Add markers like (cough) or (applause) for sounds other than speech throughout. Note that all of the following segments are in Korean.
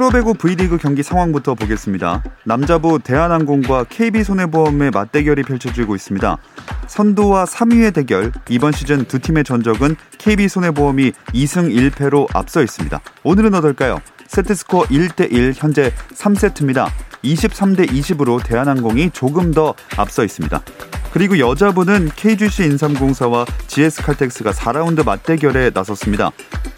프로배구 V리그 경기 상황부터 보겠습니다. 남자부 대한항공과 KB손해보험의 맞대결이 펼쳐지고 있습니다. 선두와 3위의 대결, 이번 시즌 두 팀의 전적은 KB손해보험이 2승 1패로 앞서 있습니다. 오늘은 어떨까요? 세트스코어 1대1 현재 3세트입니다. 23대 20으로 대한항공이 조금 더 앞서 있습니다. 그리고 여자부는 KGC 인삼공사와 GS칼텍스가 4라운드 맞대결에 나섰습니다.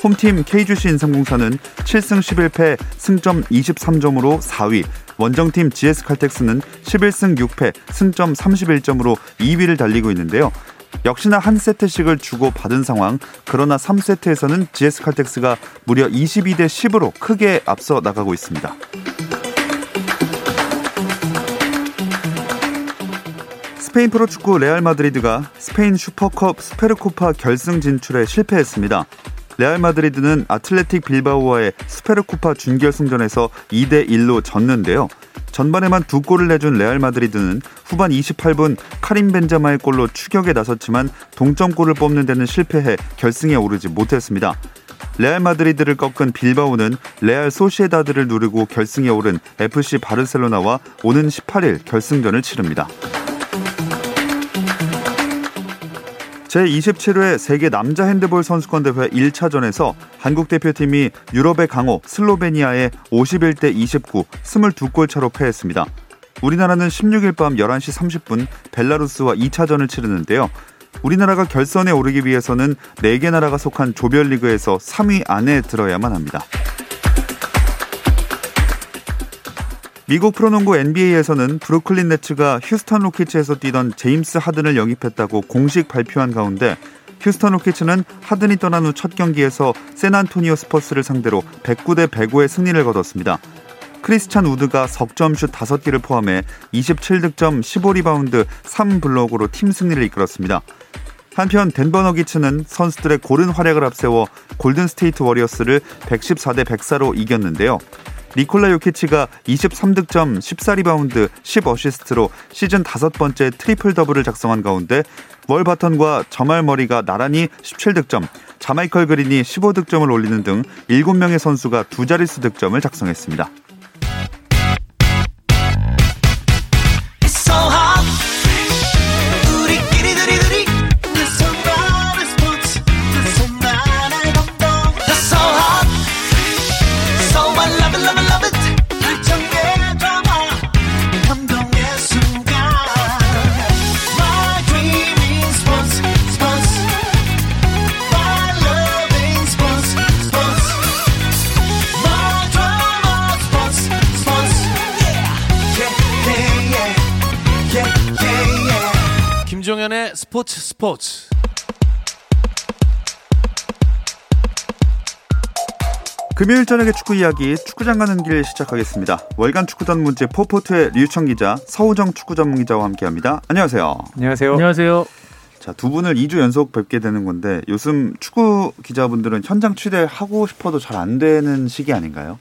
홈팀 KGC 인삼공사는 7승 11패 승점 23점으로 4위, 원정팀 GS칼텍스는 11승 6패 승점 31점으로 2위를 달리고 있는데요. 역시나 한 세트씩을 주고 받은 상황. 그러나 3세트에서는 GS칼텍스가 무려 22대 10으로 크게 앞서 나가고 있습니다. 스페인 프로축구 레알 마드리드가 스페인 슈퍼컵 수페르코파 결승 진출에 실패했습니다. 레알 마드리드는 아틀레틱 빌바오와의 수페르코파 준결승전에서 2대 1로 졌는데요. 전반에만 두 골을 내준 레알 마드리드는 후반 28분 카림 벤제마의 골로 추격에 나섰지만 동점골을 뽑는 데는 실패해 결승에 오르지 못했습니다. 레알 마드리드를 꺾은 빌바오는 레알 소시에다드를 누르고 결승에 오른 FC 바르셀로나와 오는 18일 결승전을 치릅니다. 제27회 세계 남자 핸드볼 선수권 대회 1차전에서 한국 대표팀이 유럽의 강호 슬로베니아에 51대 29, 22골 차로 패했습니다. 우리나라는 16일 밤 11시 30분 벨라루스와 2차전을 치르는데요. 우리나라가 결선에 오르기 위해서는 4개 나라가 속한 조별리그에서 3위 안에 들어야만 합니다. 미국 프로농구 NBA에서는 브루클린 네츠가 휴스턴 로키츠에서 뛰던 제임스 하든을 영입했다고 공식 발표한 가운데 휴스턴 로키츠는 하든이 떠난 후 첫 경기에서 샌안토니오 스퍼스를 상대로 109대 105의 승리를 거뒀습니다. 크리스찬 우드가 석점슛 5개를 포함해 27득점 15리바운드 3블록으로 팀 승리를 이끌었습니다. 한편 덴버 너기츠는 선수들의 고른 활약을 앞세워 골든 스테이트 워리어스를 114대 104로 이겼는데요. 니콜라 요키치가 23득점, 14리바운드, 10어시스트로 시즌 다섯 번째 트리플 더블을 작성한 가운데 월 바턴과 저말 머리가 나란히 17득점, 자마이컬 그린이 15득점을 올리는 등 7명의 선수가 두 자릿수 득점을 작성했습니다. 스포츠 스포츠 금요일 저녁의 축구 이야기 축구장 가는 길 시작하겠습니다. 월간 축구단 문제 포포트의 류청 기자, 서우정 축구 전문 기자와 함께합니다. 안녕하세요. 안녕하세요. 안녕하세요. 자, 두 분을 2주 연속 뵙게 되는 건데 요즘 축구 기자분들은 현장 취재하고 싶어도 잘 안 되는 시기 아닌가요?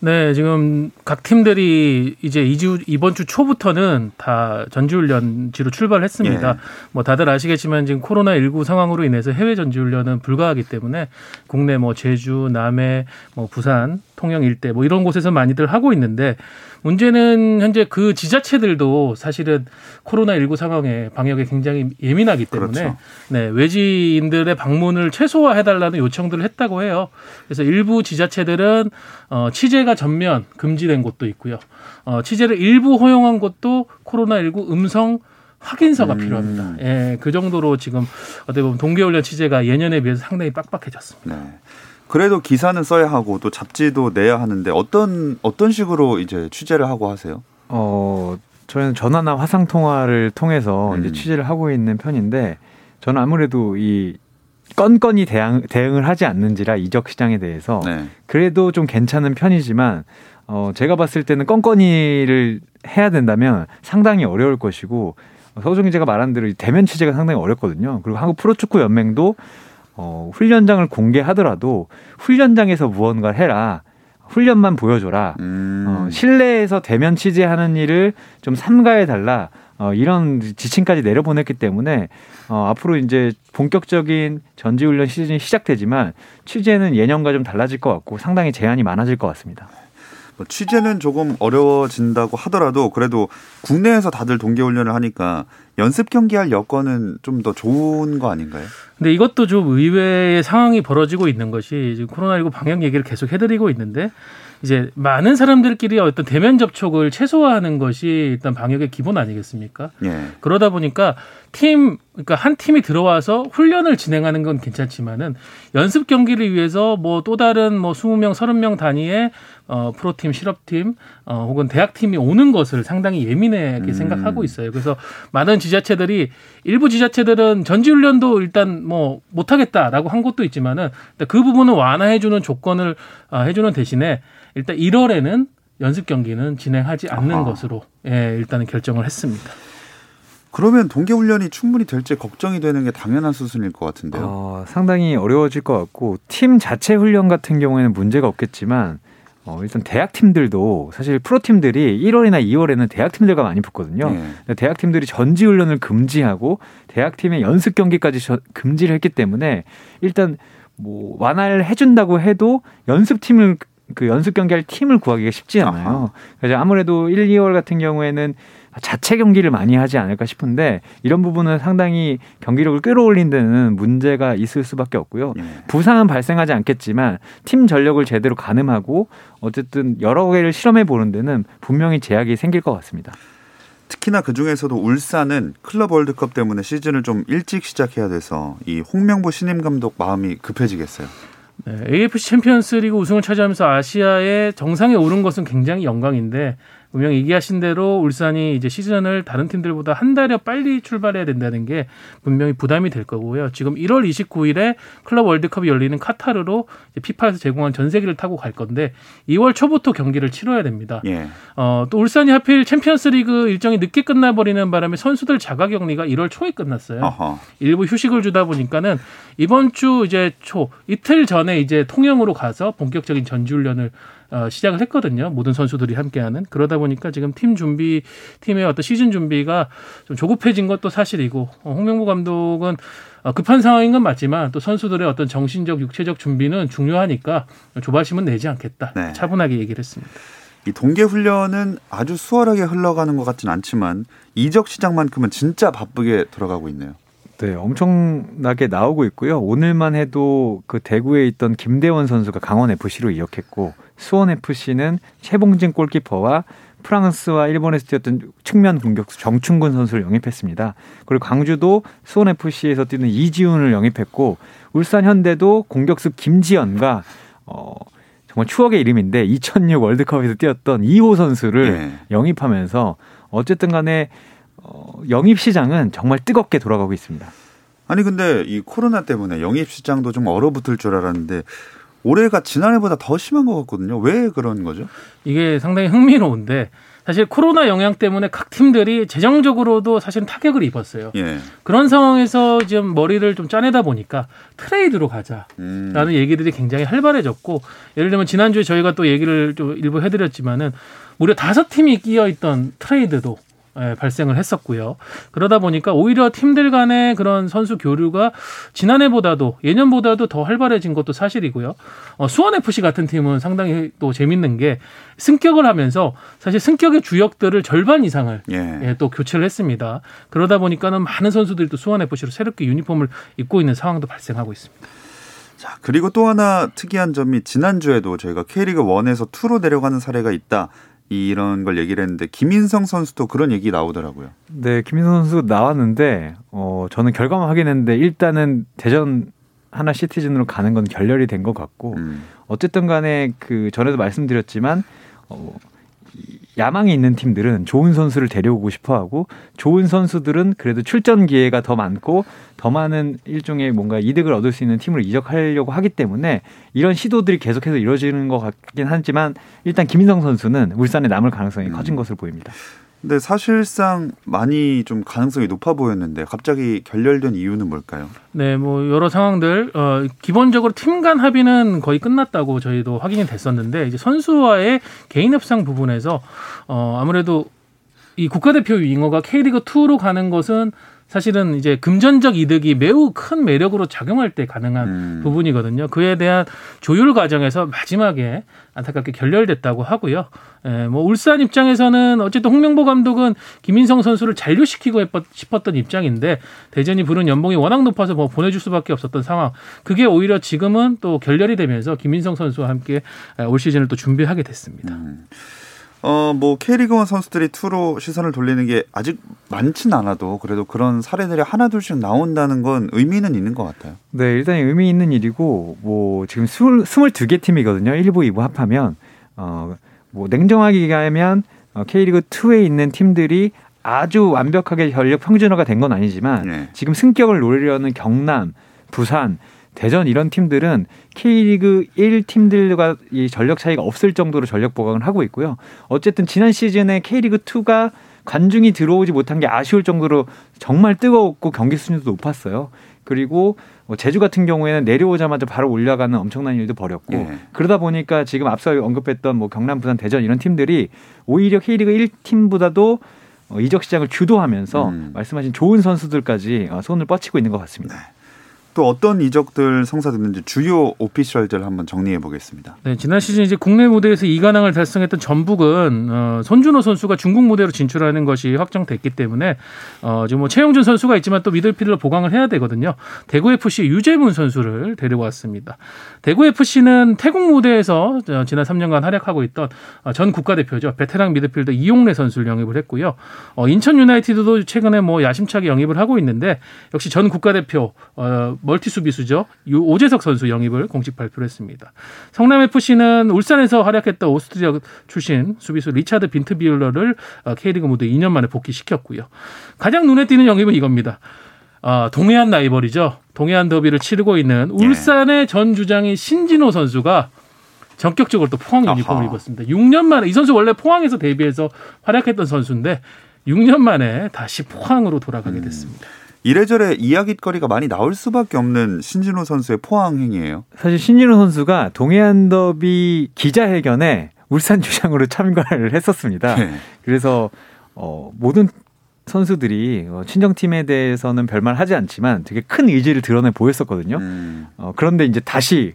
네, 지금 각 팀들이 이제 2주 이번 주 초부터는 다 전지훈련지로 출발했습니다. 예. 뭐 다들 아시겠지만 지금 코로나 19 상황으로 인해서 해외 전지훈련은 불가하기 때문에 국내 뭐 제주, 남해, 뭐 부산, 통영 일대 뭐 이런 곳에서 많이들 하고 있는데 문제는 현재 그 지자체들도 사실은 코로나 19 상황에 방역에 굉장히 예민하기 때문에 그렇죠. 네, 외지인들의 방문을 최소화해 달라는 요청들을 했다고 해요. 그래서 일부 지자체들은 어, 취재 가 전면 금지된 곳도 있고요. 어, 취재를 일부 허용한 곳도 코로나19 음성 확인서가 음. 필요합니다. 예, 그 정도로 지금 어떻게 보면 동계훈련 취재가 예년에 비해서 상당히 빡빡해졌습니다. 네. 그래도 기사는 써야 하고 또 잡지도 내야 하는데 어떤 어떤 식으로 이제 취재를 하고 하세요? 어, 저희는 전화나 화상 통화를 통해서 음. 이제 취재를 하고 있는 편인데 저는 아무래도 이 건건이 대응, 대응을 하지 않는지라 이적 시장에 대해서 네. 그래도 좀 괜찮은 편이지만 어, 제가 봤을 때는 건건이를 해야 된다면 상당히 어려울 것이고 서우정 기자가 말한 대로 대면 취재가 상당히 어렵거든요. 그리고 한국 프로축구 연맹도 어, 훈련장을 공개하더라도 훈련장에서 무언가를 해라. 훈련만 보여줘라. 음. 어, 실내에서 대면 취재하는 일을 좀 삼가해 달라. 어, 이런 지침까지 내려보냈기 때문에 어, 앞으로 이제 본격적인 전지훈련 시즌이 시작되지만 취재는 예년과 좀 달라질 것 같고 상당히 제한이 많아질 것 같습니다. 뭐 취재는 조금 어려워진다고 하더라도 그래도 국내에서 다들 동계훈련을 하니까 연습 경기할 여건은 좀 더 좋은 거 아닌가요? 근데 이것도 좀 의외의 상황이 벌어지고 있는 것이 지금 코로나19 방역 얘기를 계속 해드리고 있는데 이제 많은 사람들끼리 어떤 대면 접촉을 최소화하는 것이 일단 방역의 기본 아니겠습니까? 예. 그러다 보니까 팀 그러니까 한 팀이 들어와서 훈련을 진행하는 건 괜찮지만은 연습 경기를 위해서 뭐 또 다른 뭐 20명, 30명 단위의 어 프로팀, 실업팀 어 혹은 대학팀이 오는 것을 상당히 예민하게 음. 생각하고 있어요. 그래서 많은 지자체들이 일부 지자체들은 전지 훈련도 일단 뭐 못 하겠다라고 한 것도 있지만은 그 부분을 완화해 주는 조건을 어, 해 주는 대신에 일단 1월에는 연습 경기는 진행하지 않는 아하. 것으로 예, 일단은 결정을 했습니다. 그러면 동계훈련이 충분히 될지 걱정이 되는 게 당연한 수순일 것 같은데요. 어, 상당히 어려워질 것 같고 팀 자체 훈련 같은 경우에는 문제가 없겠지만 어, 일단 대학 팀들도 사실 프로 팀들이 1월이나 2월에는 대학 팀들과 많이 붙거든요. 네. 대학 팀들이 전지 훈련을 금지하고 대학 팀의 연습 경기까지 금지를 했기 때문에 일단 뭐 완화를 해준다고 해도 연습 팀을 그 연습 경기할 팀을 구하기가 쉽지 않아요. 그래서 아무래도 1, 2월 같은 경우에는 자체 경기를 많이 하지 않을까 싶은데 이런 부분은 상당히 경기력을 끌어올린 데는 문제가 있을 수밖에 없고요. 네. 부상은 발생하지 않겠지만 팀 전력을 제대로 가늠하고 어쨌든 여러 개를 실험해 보는 데는 분명히 제약이 생길 것 같습니다. 특히나 그 중에서도 울산은 클럽 월드컵 때문에 시즌을 좀 일찍 시작해야 돼서 이 홍명보 신임 감독 마음이 급해지겠어요. 네, AFC 챔피언스 리그 우승을 차지하면서 아시아의 정상에 오른 것은 굉장히 영광인데 분명 얘기하신 대로 울산이 이제 시즌을 다른 팀들보다 한 달여 빨리 출발해야 된다는 게 분명히 부담이 될 거고요. 지금 1월 29일에 클럽 월드컵이 열리는 카타르로 피파에서 제공한 전세기를 타고 갈 건데 2월 초부터 경기를 치러야 됩니다. 예. 어, 또 울산이 하필 챔피언스리그 일정이 늦게 끝나버리는 바람에 선수들 자가격리가 1월 초에 끝났어요. 어허. 일부 휴식을 주다 보니까는 이번 주 이제 초 이틀 전에 이제 통영으로 가서 본격적인 전지훈련을 어, 시작을 했거든요. 모든 선수들이 함께하는 그러다 보니까 지금 팀 준비 팀의 어떤 시즌 준비가 좀 조급해진 것도 사실이고 어, 홍명보 감독은 어, 급한 상황인 건 맞지만 또 선수들의 어떤 정신적 육체적 준비는 중요하니까 조바심은 내지 않겠다. 네. 차분하게 얘기를 했습니다. 이 동계 훈련은 아주 수월하게 흘러가는 것 같진 않지만 이적 시장만큼은 진짜 바쁘게 돌아가고 있네요. 네, 엄청나게 나오고 있고요. 오늘만 해도 그 대구에 있던 김대원 선수가 강원 FC로 이적했고 수원 FC는 최봉진 골키퍼와 프랑스와 일본에서 뛰었던 측면 공격수 정충근 선수를 영입했습니다. 그리고 광주도 수원 FC에서 뛰는 이지훈을 영입했고 울산 현대도 공격수 김지연과 어 정말 추억의 이름인데 2006 월드컵에서 뛰었던 이호 선수를 네. 영입하면서 어쨌든 간에 어, 영입 시장은 정말 뜨겁게 돌아가고 있습니다. 아니 근데 이 코로나 때문에 영입 시장도 좀 얼어붙을 줄 알았는데 올해가 지난해보다 더 심한 것 같거든요. 왜 그런 거죠? 이게 상당히 흥미로운데 사실 코로나 영향 때문에 각 팀들이 재정적으로도 사실은 타격을 입었어요. 예. 그런 상황에서 지금 머리를 좀 짜내다 보니까 트레이드로 가자라는 음. 얘기들이 굉장히 활발해졌고 예를 들면 지난주에 저희가 또 얘기를 좀 일부 해드렸지만은 무려 다섯 팀이 끼어 있던 트레이드도 예, 발생을 했었고요. 그러다 보니까 오히려 팀들 간의 그런 선수 교류가 지난해보다도 예년보다도 더 활발해진 것도 사실이고요. 어, 수원 FC 같은 팀은 상당히 또 재밌는 게 승격을 하면서 사실 승격의 주역들을 절반 이상을 예. 예, 또 교체를 했습니다. 그러다 보니까는 많은 선수들이 또 수원 FC로 새롭게 유니폼을 입고 있는 상황도 발생하고 있습니다. 자, 그리고 또 하나 특이한 점이 지난주에도 저희가 K리그 1에서 2로 내려가는 사례가 있다. 이런 걸 얘기를 했는데 김인성 선수도 그런 얘기 나오더라고요. 네, 김인성 선수 나왔는데 어 저는 결과만 확인했는데 일단은 대전 하나 시티즌으로 가는 건 결렬이 된 것 같고 음. 어쨌든 간에 그 전에도 말씀드렸지만 어 야망이 있는 팀들은 좋은 선수를 데려오고 싶어 하고 좋은 선수들은 그래도 출전 기회가 더 많고 더 많은 일종의 뭔가 이득을 얻을 수 있는 팀으로 이적하려고 하기 때문에 이런 시도들이 계속해서 이루어지는 것 같긴 하지만 일단 김인성 선수는 울산에 남을 가능성이 커진 음. 것으로 보입니다. 근데 사실상 많이 좀 가능성이 높아 보였는데 갑자기 결렬된 이유는 뭘까요? 네, 뭐 여러 상황들 어 기본적으로 팀 간 합의는 거의 끝났다고 저희도 확인이 됐었는데 이제 선수와의 개인 협상 부분에서 어 아무래도 이 국가대표 윙어가 K리그 2로 가는 것은 사실은 이제 금전적 이득이 매우 큰 매력으로 작용할 때 가능한 음. 부분이거든요. 그에 대한 조율 과정에서 마지막에 안타깝게 결렬됐다고 하고요. 예, 뭐 울산 입장에서는 어쨌든 홍명보 감독은 김인성 선수를 잔류시키고 싶었던 입장인데 대전이 부른 연봉이 워낙 높아서 뭐 보내줄 수밖에 없었던 상황. 그게 오히려 지금은 또 결렬이 되면서 김인성 선수와 함께 올 시즌을 또 준비하게 됐습니다. 음. 어, 뭐 K리그1 선수들이 투로 시선을 돌리는 게 아직 많진 않아도 그래도 그런 사례들이 하나 둘씩 나온다는 건 의미는 있는 것 같아요. 네, 일단 의미 있는 일이고 뭐 지금 22개 팀이거든요. 1부, 2부 합하면 어, 뭐 냉정하게 얘기하면 어, K리그 2에 있는 팀들이 아주 완벽하게 전력 평준화가 된 건 아니지만 네. 지금 승격을 노리려는 경남, 부산 대전 이런 팀들은 K리그 1 팀들과 이 전력 차이가 없을 정도로 전력 보강을 하고 있고요. 어쨌든 지난 시즌에 K리그 2가 관중이 들어오지 못한 게 아쉬울 정도로 정말 뜨거웠고 경기 수준도 높았어요. 그리고 뭐 제주 같은 경우에는 내려오자마자 바로 올라가는 엄청난 일도 벌였고 예. 그러다 보니까 지금 앞서 언급했던 뭐 경남, 부산, 대전 이런 팀들이 오히려 K리그 1팀보다도 어, 이적 시장을 주도하면서 음. 말씀하신 좋은 선수들까지 어, 손을 뻗치고 있는 것 같습니다. 네. 또 어떤 이적들 성사됐는지 주요 오피셜들 한번 정리해 보겠습니다. 네, 지난 시즌 이제 국내 무대에서 이관왕을 달성했던 전북은 어, 손준호 선수가 중국 무대로 진출하는 것이 확정됐기 때문에 어, 지금 뭐 최용준 선수가 있지만 또 미들필더 보강을 해야 되거든요. 대구 FC 류재문 선수를 데리고 왔습니다. 대구 FC는 태국 무대에서 어, 지난 3년간 활약하고 있던 어, 전 국가대표죠. 베테랑 미드필더 이용래 선수를 영입을 했고요. 어, 인천 유나이티드도 최근에 뭐 야심차게 영입을 하고 있는데 역시 전 국가대표 어, 멀티 수비수죠. 오재석 선수 영입을 공식 발표를 했습니다. 성남 FC는 울산에서 활약했던 오스트리아 출신 수비수 리차드 빈트비흘러를 어, K리그 무대 2년 만에 복귀시켰고요. 가장 눈에 띄는 영입은 이겁니다. 어, 동해안 라이벌이죠. 동해안 더비를 치르고 있는 예. 울산의 네. 전 주장인 신진호 선수가 전격적으로 또 포항 유니폼을 아하. 입었습니다. 6년 만에 이 선수 원래 포항에서 데뷔해서 활약했던 선수인데 6년 만에 다시 포항으로 돌아가게 음. 됐습니다. 음. 이래저래 이야기거리가 많이 나올 수밖에 없는 신진호 선수의 포항행이에요. 사실 신진호 선수가 동해안 더비 기자회견에 울산 주장으로 (laughs) 참가를 했었습니다. 네. 그래서 어, 모든 선수들이 어, 친정팀에 대해서는 별말 하지 않지만 되게 큰 의지를 드러내 보였었거든요. 음. 어, 그런데 이제 다시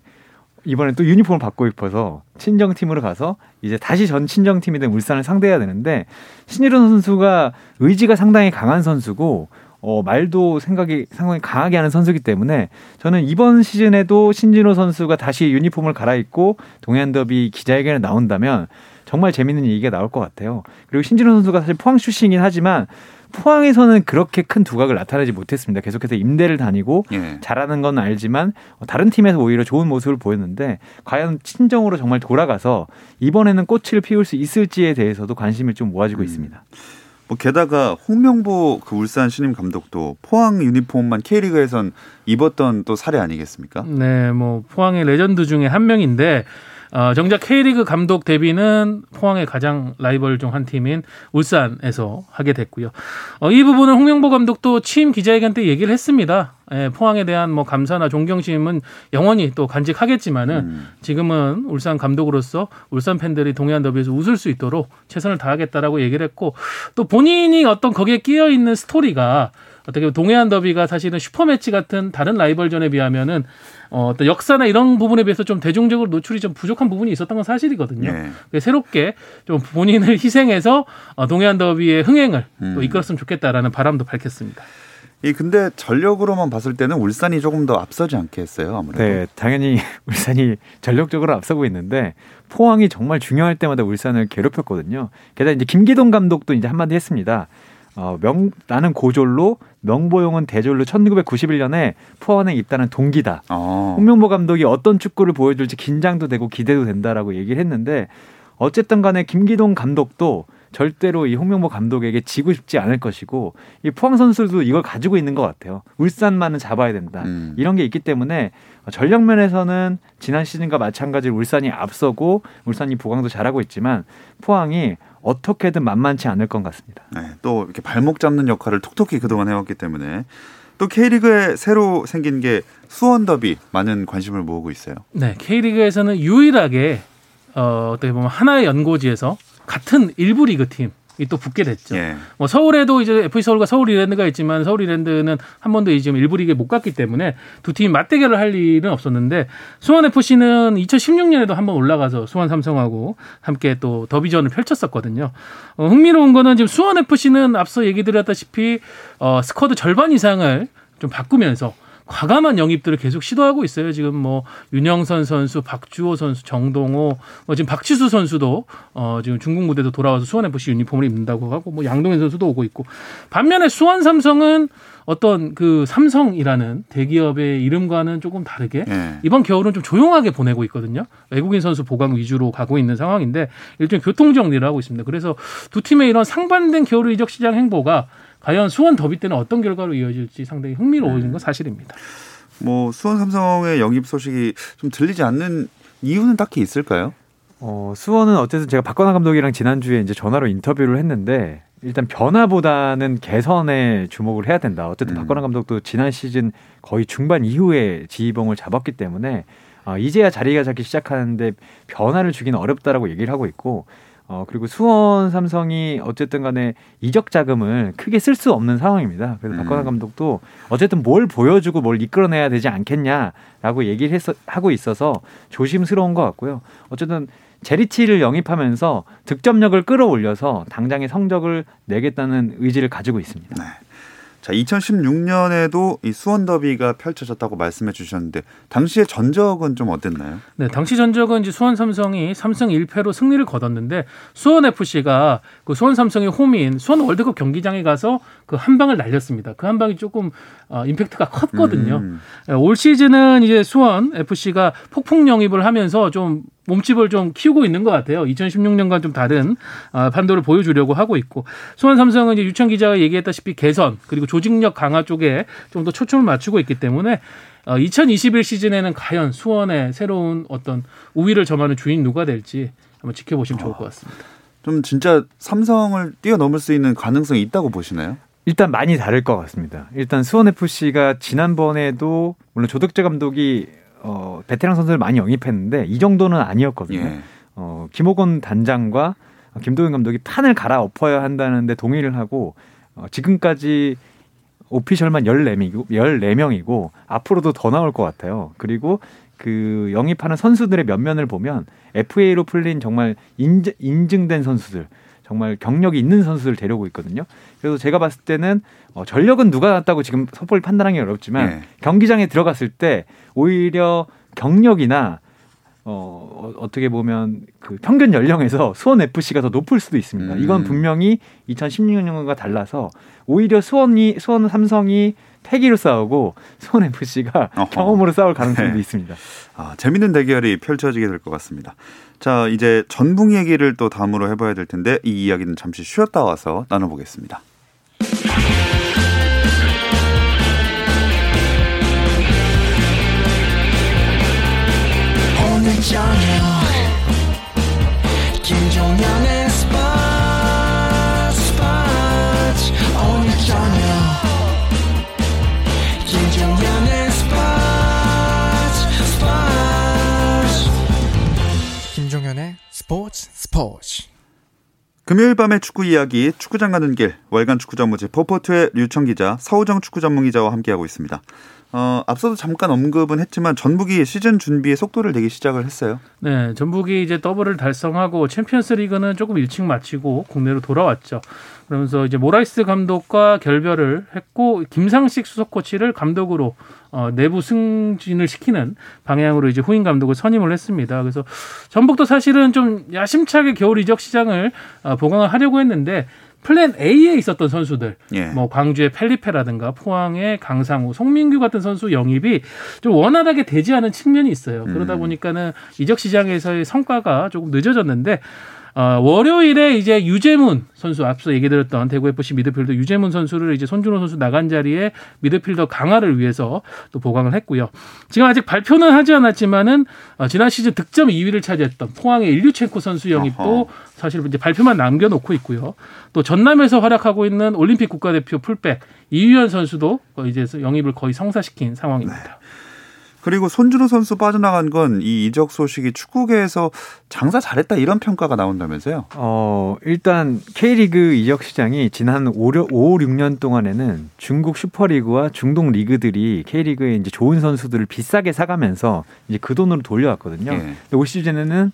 이번에 또 유니폼을 받고 싶어서 친정팀으로 가서 이제 다시 전 친정팀이 된 울산을 상대해야 되는데 신일호 선수가 의지가 상당히 강한 선수고 어, 말도 생각이 상당히 강하게 하는 선수기 때문에 저는 이번 시즌에도 신진호 선수가 다시 유니폼을 갈아입고 동해안 더비 기자회견에 나온다면 정말 재밌는 얘기가 나올 것 같아요. 그리고 신진호 선수가 사실 포항 출신이긴 하지만 포항에서는 그렇게 큰 두각을 나타내지 못했습니다. 계속해서 임대를 다니고 예. 잘하는 건 알지만 다른 팀에서 오히려 좋은 모습을 보였는데 과연 친정으로 정말 돌아가서 이번에는 꽃을 피울 수 있을지에 대해서도 관심을 좀 모아지고 음. 있습니다. 뭐 게다가 홍명보 그 울산 신임 감독도 포항 유니폼만 K리그에선 입었던 또 사례 아니겠습니까? 네, 뭐 포항의 레전드 중에 한 명인데 어, 정작 K리그 감독 데뷔는 포항의 가장 라이벌 중 한 팀인 울산에서 하게 됐고요. 어, 이 부분은 홍명보 감독도 취임 기자회견 때 얘기를 했습니다. 예, 포항에 대한 뭐 감사나 존경심은 영원히 또 간직하겠지만은 음. 지금은 울산 감독으로서 울산 팬들이 동해안 더비에서 웃을 수 있도록 최선을 다하겠다라고 얘기를 했고 또 본인이 어떤 거기에 끼어 있는 스토리가 어떻게 보면 동해안 더비가 사실은 슈퍼매치 같은 다른 라이벌전에 비하면은 어, 어떤 역사나 이런 부분에 비해서 좀 대중적으로 노출이 좀 부족한 부분이 있었던 건 사실이거든요. 네. 새롭게 좀 본인을 희생해서 어, 동해안 더비의 흥행을 음. 또 이끌었으면 좋겠다라는 바람도 밝혔습니다. 이 근데 전력으로만 봤을 때는 울산이 조금 더 앞서지 않겠어요, 아무래도. 네, 당연히 (laughs) 울산이 전력적으로 앞서고 있는데 포항이 정말 중요할 때마다 울산을 괴롭혔거든요. 게다가 이제 김기동 감독도 이제 한마디 했습니다. 어, 명, 나는 고졸로 명보용은 대졸로 1991년에 포항에 입단한 동기다. 어. 홍명보 감독이 어떤 축구를 보여줄지 긴장도 되고 기대도 된다라고 얘기를 했는데 어쨌든 간에 김기동 감독도 절대로 이 홍명보 감독에게 지고 싶지 않을 것이고 이 포항 선수도 이걸 가지고 있는 것 같아요. 울산만은 잡아야 된다. 음. 이런 게 있기 때문에 전력 면에서는 지난 시즌과 마찬가지로 울산이 앞서고 울산이 보강도 잘하고 있지만 포항이 어떻게든 만만치 않을 것 같습니다. 네, 또 이렇게 발목 잡는 역할을 톡톡히 그동안 해왔기 때문에 또 K리그에 새로 생긴 게 수원 더비 많은 관심을 모으고 있어요. 네, K리그에서는 유일하게 어, 어떻게 보면 하나의 연고지에서 같은 일부 리그 팀. 이또 붙게 됐죠. 예. 뭐 서울에도 이제 FC 서울과 서울 이랜드가 있지만 서울 이랜드는 한 번도 지금 일부 리그에 못 갔기 때문에 두 팀이 맞대결을 할 일은 없었는데 수원 FC는 2016년에도 한 번 올라가서 수원 삼성하고 함께 또 더비전을 펼쳤었거든요. 어, 흥미로운 거는 지금 수원 FC는 앞서 얘기 드렸다시피 어, 스쿼드 절반 이상을 좀 바꾸면서 과감한 영입들을 계속 시도하고 있어요. 지금 뭐 윤영선 선수, 박주호 선수, 정동호, 뭐 지금 박지수 선수도 어 지금 중국 무대도 돌아와서 수원 FC 유니폼을 입는다고 하고 뭐 양동현 선수도 오고 있고 반면에 수원 삼성은 어떤 그 삼성이라는 대기업의 이름과는 조금 다르게 네. 이번 겨울은 좀 조용하게 보내고 있거든요. 외국인 선수 보강 위주로 가고 있는 상황인데 일종의 교통 정리를 하고 있습니다. 그래서 두 팀의 이런 상반된 겨울 이적 시장 행보가 과연 수원 더비 때는 어떤 결과로 이어질지 상당히 흥미로운 네. 건 사실입니다. 뭐 수원 삼성의 영입 소식이 좀 들리지 않는 이유는 딱히 있을까요? 어, 수원은 어쨌든 제가 박건하 감독이랑 지난주에 이제 전화로 인터뷰를 했는데 일단 변화보다는 개선에 주목을 해야 된다. 어쨌든 음. 박건하 감독도 지난 시즌 거의 중반 이후에 지휘봉을 잡았기 때문에 어, 이제야 자리가 잡기 시작하는데 변화를 주기는 어렵다라고 얘기를 하고 있고 어, 그리고 수원 삼성이 어쨌든 간에 이적 자금을 크게 쓸 수 없는 상황입니다. 그래서 음. 박건하 감독도 어쨌든 뭘 보여주고 뭘 이끌어내야 되지 않겠냐라고 얘기를 했어, 하고 있어서 조심스러운 것 같고요. 어쨌든 제리치를 영입하면서 득점력을 끌어올려서 당장의 성적을 내겠다는 의지를 가지고 있습니다. 네. 자, 2016년에도 이 수원 더비가 펼쳐졌다고 말씀해 주셨는데 당시의 전적은 좀 어땠나요? 네, 당시 전적은 이제 수원 삼성이 삼성 1패로 승리를 거뒀는데 수원 FC가 그 수원 삼성의 홈인 수원 월드컵 경기장에 가서 그 한 방을 날렸습니다. 그 한 방이 조금 어, 임팩트가 컸거든요. 음. 네, 올 시즌은 이제 수원 FC가 폭풍 영입을 하면서 좀 몸집을 좀 키우고 있는 것 같아요. 2016년과 좀 다른 아, 판도를 보여주려고 하고 있고 수원 삼성은 이제 유천 기자가 얘기했다시피 개선 그리고 조직력 강화 쪽에 좀 더 초점을 맞추고 있기 때문에 2021 어, 시즌에는 과연 수원의 새로운 어떤 우위를 점하는 주인 누가 될지 한번 지켜보시면 좋을 것 같습니다. 좀 진짜 삼성을 뛰어넘을 수 있는 가능성이 있다고 보시나요? 일단 많이 다를 것 같습니다. 일단 수원 FC가 지난번에도 물론 조덕재 감독이 어, 베테랑 선수를 많이 영입했는데 이 정도는 아니었거든요. 예. 어, 김호곤 단장과 김도현 감독이 판을 갈아엎어야 한다는데 동의를 하고 어, 지금까지 오피셜만 14명이고, 14명이고 앞으로도 더 나올 것 같아요. 그리고 그 영입하는 선수들의 면면을 보면 FA로 풀린 정말 인증, 인증된 선수들 정말 경력이 있는 선수들 데려오고 있거든요. 그래서 제가 봤을 때는 어, 전력은 누가 낫다고 지금 섣불리 판단하기 어렵지만 네. 경기장에 들어갔을 때 오히려 경력이나 어, 어떻게 보면 그 평균 연령에서 수원 FC가 더 높을 수도 있습니다. 음. 이건 분명히 2016년과 달라서 오히려 수원이 수원 삼성이 패기로 싸우고 수원 FC가 어허. 경험으로 싸울 가능성도 네. 있습니다. 아, 재밌는 대결이 펼쳐지게 될 것 같습니다. 자, 이제 전북 얘기를 또 다음으로 해봐야 될 텐데 이 이야기는 잠시 쉬었다 와서 나눠보겠습니다. 오늘 저녁 스포츠 금요일 밤의 축구 이야기 축구장 가는 길 월간 축구 전문지 포포투의 류청 기자 서호정 축구 전문 기자와 함께하고 있습니다. 어, 앞서도 잠깐 언급은 했지만 전북이 시즌 준비에 속도를 내기 시작을 했어요. 네, 전북이 이제 더블을 달성하고 챔피언스 리그는 조금 일찍 마치고 국내로 돌아왔죠. 그러면서 이제 모라이스 감독과 결별을 했고 김상식 수석 코치를 감독으로 어, 내부 승진을 시키는 방향으로 이제 후임 감독을 선임을 했습니다. 그래서 전북도 사실은 좀 야심차게 겨울 이적 시장을 어, 보강을 하려고 했는데 플랜 A에 있었던 선수들, 예. 뭐 광주의 펠리페라든가 포항의 강상우, 송민규 같은 선수 영입이 좀 원활하게 되지 않은 측면이 있어요. 그러다 음. 보니까는 이적 시장에서의 성과가 조금 늦어졌는데 어, 월요일에 이제 류재문 선수 앞서 얘기 드렸던 대구 FC 미드필더 류재문 선수를 이제 손준호 선수 나간 자리에 미드필더 강화를 위해서 또 보강을 했고요. 지금 아직 발표는 하지 않았지만은 어, 지난 시즌 득점 2위를 차지했던 포항의 일류첸코 선수 영입도. 사실 이제 발표만 남겨놓고 있고요. 또 전남에서 활약하고 있는 올림픽 국가대표 풀백 이유현 선수도 어, 이제 영입을 거의 성사시킨 상황입니다. 그리고 손준호 선수 빠져나간 건 이 이적 소식이 축구계에서 장사 잘했다 이런 평가가 나온다면서요? 어, 일단 K리그 이적 시장이 지난 5, 5 6년 동안에는 중국 슈퍼리그와 중동 리그들이 K리그에 이제 좋은 선수들을 비싸게 사가면서 이제 그 돈으로 돌려왔거든요. 예. 근데 올 시즌에는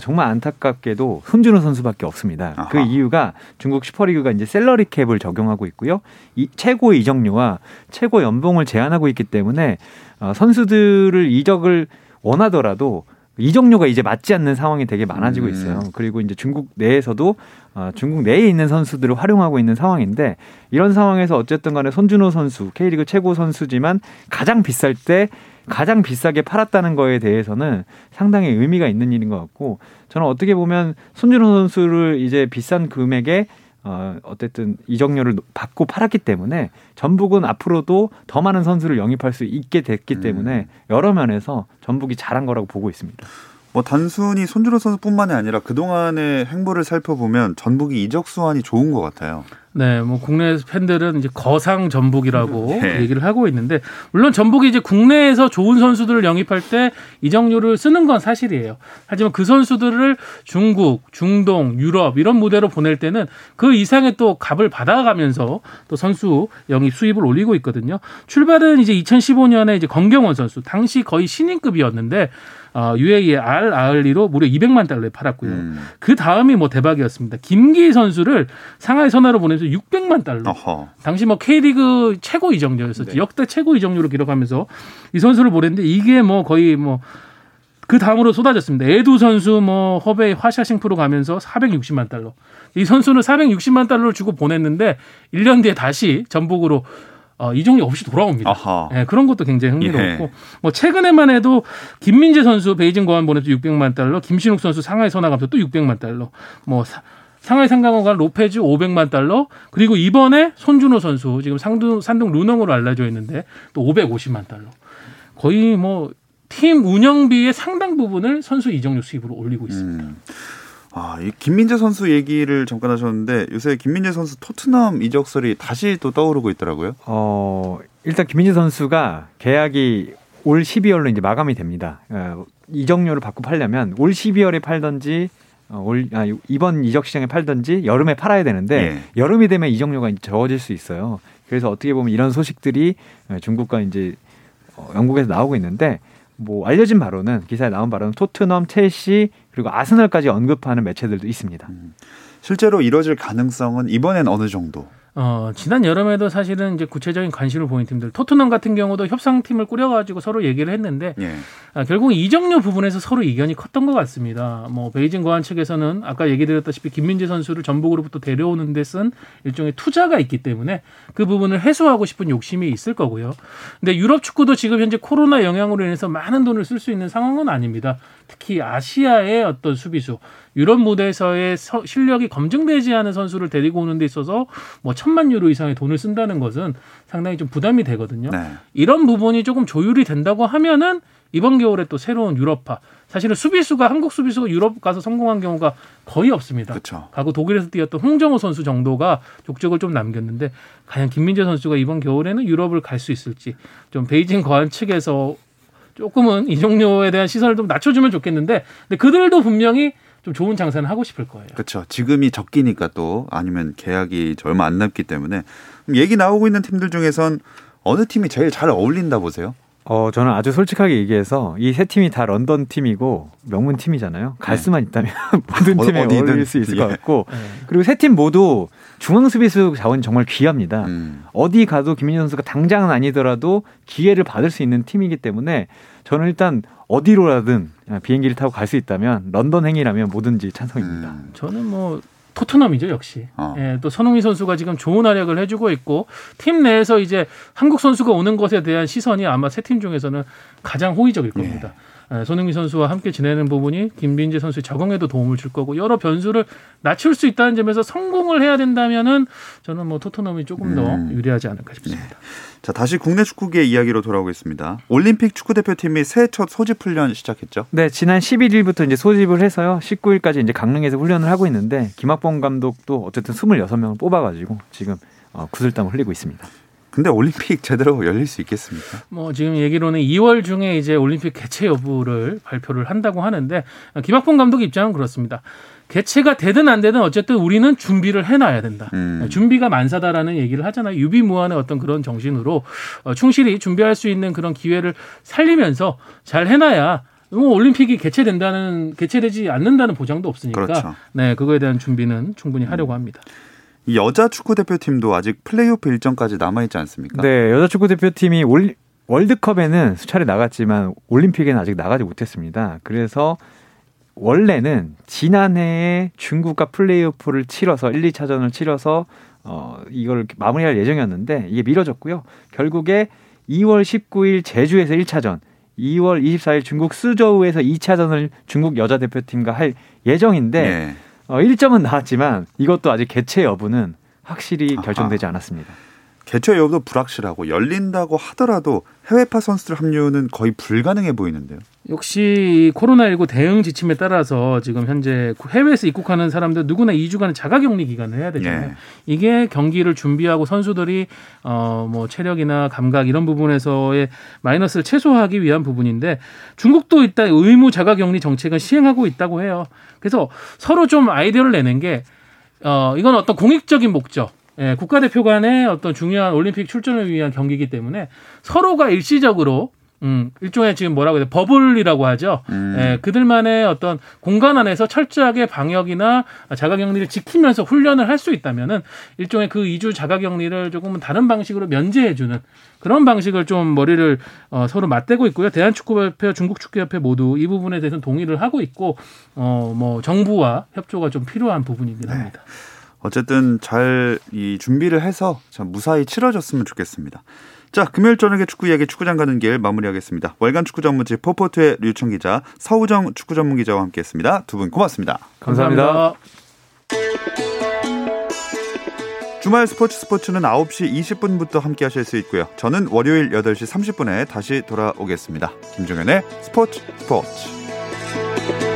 정말 안타깝게도 손준호 선수밖에 없습니다. 아하. 그 이유가 중국 슈퍼리그가 이제 셀러리 캡을 적용하고 있고요. 이 최고 이적료와 최고 연봉을 제한하고 있기 때문에 어, 선수들을 이적을 원하더라도 이적료가 이제 맞지 않는 상황이 되게 많아지고 음. 있어요. 그리고 이제 중국 내에서도 어, 중국 내에 있는 선수들을 활용하고 있는 상황인데 이런 상황에서 어쨌든 간에 손준호 선수 K리그 최고 선수지만 가장 비쌀 때 가장 비싸게 팔았다는 거에 대해서는 상당히 의미가 있는 일인 것 같고 저는 어떻게 보면 손준호 선수를 이제 비싼 금액에 어, 어쨌든 이적료를 받고 팔았기 때문에 전북은 앞으로도 더 많은 선수를 영입할 수 있게 됐기 음. 때문에 여러 면에서 전북이 잘한 거라고 보고 있습니다. 뭐 단순히 손준호 선수뿐만이 아니라 그동안의 행보를 살펴보면 전북이 이적 수완이 좋은 것 같아요. 네, 뭐 국내 팬들은 이제 거상 전북이라고 네. 얘기를 하고 있는데 물론 전북이 이제 국내에서 좋은 선수들을 영입할 때 이적료를 쓰는 건 사실이에요. 하지만 그 선수들을 중국, 중동, 유럽 이런 무대로 보낼 때는 그 이상의 또 값을 받아가면서 또 선수 영입 수입을 올리고 있거든요. 출발은 이제 2015년에 이제 건경원 선수 당시 거의 신인급이었는데 어, UAE의 알 아을리로 무려 200만 달러에 팔았고요. 음. 그 다음이 뭐 대박이었습니다. 김기 선수를 상하이 선화로 보내서 600만 달러. 어허. 당시 뭐 K리그 최고 이적료였었죠. 역대 최고 이적료를 기록하면서 이 선수를 보냈는데 이게 뭐 거의 뭐그 다음으로 쏟아졌습니다. 에두 선수 뭐 허베이 화샤싱푸 가면서 460만 달러. 이 선수는 460만 달러를 주고 보냈는데 1년 뒤에 다시 전북으로 어, 이적료 없이 돌아옵니다. 아하. 예, 그런 것도 굉장히 흥미로웠고 예. 뭐 최근에만 해도 김민재 선수 베이징 궈안 보내서 600만 달러, 김신욱 선수 상하이 선화 가면서 또 600만 달러, 뭐 사- 상하이 상강호가 로페즈 500만 달러, 그리고 이번에 손준호 선수 지금 상두, 산동 루넝으로 알려져 있는데 또 550만 달러. 거의 뭐 팀 운영비의 상당 부분을 선수 이적료 수입으로 올리고 있습니다. 음. 아, 이 김민재 선수 얘기를 잠깐 하셨는데 요새 김민재 선수 토트넘 이적설이 다시 또 떠오르고 있더라고요. 어, 일단 김민재 선수가 계약이 올 12월로 이제 마감이 됩니다. 어, 이적료를 받고 팔려면 올 12월에 팔던지 어, 올 아, 이번 이적 시장에 팔던지 여름에 팔아야 되는데 여름이 되면 이적료가 적어질 수 있어요. 그래서 어떻게 보면 이런 소식들이 어, 중국과 이제 어, 영국에서 나오고 있는데 뭐 알려진 바로는 기사에 나온 바로는 토트넘, 첼시 그리고 아스널까지 언급하는 매체들도 있습니다. 실제로 이뤄질 가능성은 이번엔 어느 정도? 어, 지난 여름에도 사실은 이제 구체적인 관심을 보인 팀들, 토트넘 같은 경우도 협상팀을 꾸려가지고 서로 얘기를 했는데, 예. 아, 결국 이적료 부분에서 서로 이견이 컸던 것 같습니다. 뭐 베이징 거한 측에서는 아까 얘기 드렸다시피 김민재 선수를 전북으로부터 데려오는 데 쓴 일종의 투자가 있기 때문에 그 부분을 해소하고 싶은 욕심이 있을 거고요. 근데 유럽 축구도 지금 현재 코로나 영향으로 인해서 많은 돈을 쓸 수 있는 상황은 아닙니다. 특히 아시아의 어떤 수비수, 유럽 무대에서의 서- 실력이 검증되지 않은 선수를 데리고 오는 데 있어서 뭐 천만 유로 이상의 돈을 쓴다는 것은 상당히 좀 부담이 되거든요. 네. 이런 부분이 조금 조율이 된다고 하면은 이번 겨울에 또 새로운 유럽파 사실은 수비수가 한국 수비수가 유럽 가서 성공한 경우가 거의 없습니다. 그렇죠. 과거 독일에서 뛰었던 홍정호 선수 정도가 족적을 좀 남겼는데 과연 김민재 선수가 이번 겨울에는 유럽을 갈 수 있을지 좀 베이징 거한 측에서 조금은 이종료에 대한 시선을 좀 낮춰주면 좋겠는데 근데 그들도 분명히 좀 좋은 장사는 하고 싶을 거예요. 그렇죠. 지금이 적기니까 또 아니면 계약이 얼마 안 남기 때문에 얘기 나오고 있는 팀들 중에선 어느 팀이 제일 잘 어울린다 보세요? 어, 저는 아주 솔직하게 얘기해서 이 세 팀이 다 런던 팀이고 명문 팀이잖아요. 갈 네. 수만 있다면 (laughs) 모든 어, 팀에 어디든. 어울릴 수 있을 것 예. 같고 (laughs) 네. 그리고 세 팀 모두 중앙 수비수 자원이 정말 귀합니다. 음. 어디 가도 김민재 선수가 당장은 아니더라도 기회를 받을 수 있는 팀이기 때문에 저는 일단 어디로라든 비행기를 타고 갈 수 있다면 런던 행이라면 뭐든지 찬성입니다. 음. 저는 뭐 토트넘이죠 역시. 어. 예, 또 손흥민 선수가 지금 좋은 활약을 해주고 있고 팀 내에서 이제 한국 선수가 오는 것에 대한 시선이 아마 세 팀 중에서는 가장 호의적일 겁니다. 예. 예, 손흥민 선수와 함께 지내는 부분이 김민재 선수의 적응에도 도움을 줄 거고 여러 변수를 낮출 수 있다는 점에서 성공을 해야 된다면은 저는 뭐 토트넘이 조금 더 음. 유리하지 않을까 싶습니다. 네. 자 다시 국내 축구계 이야기로 돌아오겠습니다. 올림픽 축구 대표팀이 새해 첫 소집 훈련 시작했죠? 네, 지난 11일부터 이제 소집을 해서요. 19일까지 이제 강릉에서 훈련을 하고 있는데 김학범 감독도 어쨌든 26명을 뽑아 가지고 지금 어, 구슬땀을 흘리고 있습니다. 근데 올림픽 제대로 열릴 수 있겠습니까? 뭐 지금 얘기로는 2월 중에 이제 올림픽 개최 여부를 발표를 한다고 하는데 김학봉 감독 입장은 그렇습니다. 개최가 되든 안 되든 어쨌든 우리는 준비를 해놔야 된다. 음. 준비가 만사다라는 얘기를 하잖아요. 유비무한의 어떤 그런 정신으로 어, 충실히 준비할 수 있는 그런 기회를 살리면서 잘 해놔야 뭐 올림픽이 개최된다는 개최되지 않는다는 보장도 없으니까 그렇죠. 네 그거에 대한 준비는 충분히 하려고 합니다. 여자 축구 대표팀도 아직 플레이오프 일정까지 남아 있지 않습니까? 네, 여자 축구 대표팀이 올, 월드컵에는 수차례 나갔지만 올림픽에는 아직 나가지 못했습니다. 그래서 원래는 지난해에 중국과 플레이오프를 치러서 1, 2차전을 치러서 어 이걸 마무리할 예정이었는데 이게 미뤄졌고요. 결국에 2월 19일 제주에서 1차전, 2월 24일 중국 수저우에서 2차전을 중국 여자 대표팀과 할 예정인데 네. 어, 일정은 나왔지만 이것도 아직 개최 여부는 확실히 결정되지 않았습니다. 개최 여부도 불확실하고 열린다고 하더라도 해외파 선수들 합류는 거의 불가능해 보이는데요. 역시 코로나19 대응 지침에 따라서 지금 현재 해외에서 입국하는 사람들 누구나 2주간 자가격리 기간을 해야 되잖아요. 네. 이게 경기를 준비하고 선수들이 어뭐 체력이나 감각 이런 부분에서의 마이너스를 최소화하기 위한 부분인데 중국도 일단 의무 자가격리 정책을 시행하고 있다고 해요. 그래서 서로 좀 아이디어를 내는 게 어, 이건 어떤 공익적인 목적, 예, 국가대표 간의 어떤 중요한 올림픽 출전을 위한 경기이기 때문에 서로가 일시적으로 음, 일종의 지금 뭐라고 해야 돼? 버블이라고 하죠. 음. 예, 그들만의 어떤 공간 안에서 철저하게 방역이나 자가격리를 지키면서 훈련을 할 수 있다면은 일종의 그 2주 자가격리를 조금은 다른 방식으로 면제해주는 그런 방식을 좀 머리를 어, 서로 맞대고 있고요. 대한축구협회, 중국축구협회 모두 이 부분에 대해서는 동의를 하고 있고, 어, 뭐, 정부와 협조가 좀 필요한 부분이긴 네. 합니다. 어쨌든 잘 이 준비를 해서 참 무사히 치러졌으면 좋겠습니다. 자, 금요일 저녁에 축구 이야기 축구장 가는 길 마무리하겠습니다. 월간 축구 전문지 포포트의 류청 기자, 서우정 축구 전문 기자와 함께했습니다. 두 분 고맙습니다. 감사합니다. 주말 스포츠 스포츠는 9시 20분부터 함께 하실 수 있고요. 저는 월요일 8시 30분에 다시 돌아오겠습니다. 김종현의 스포츠 스포츠.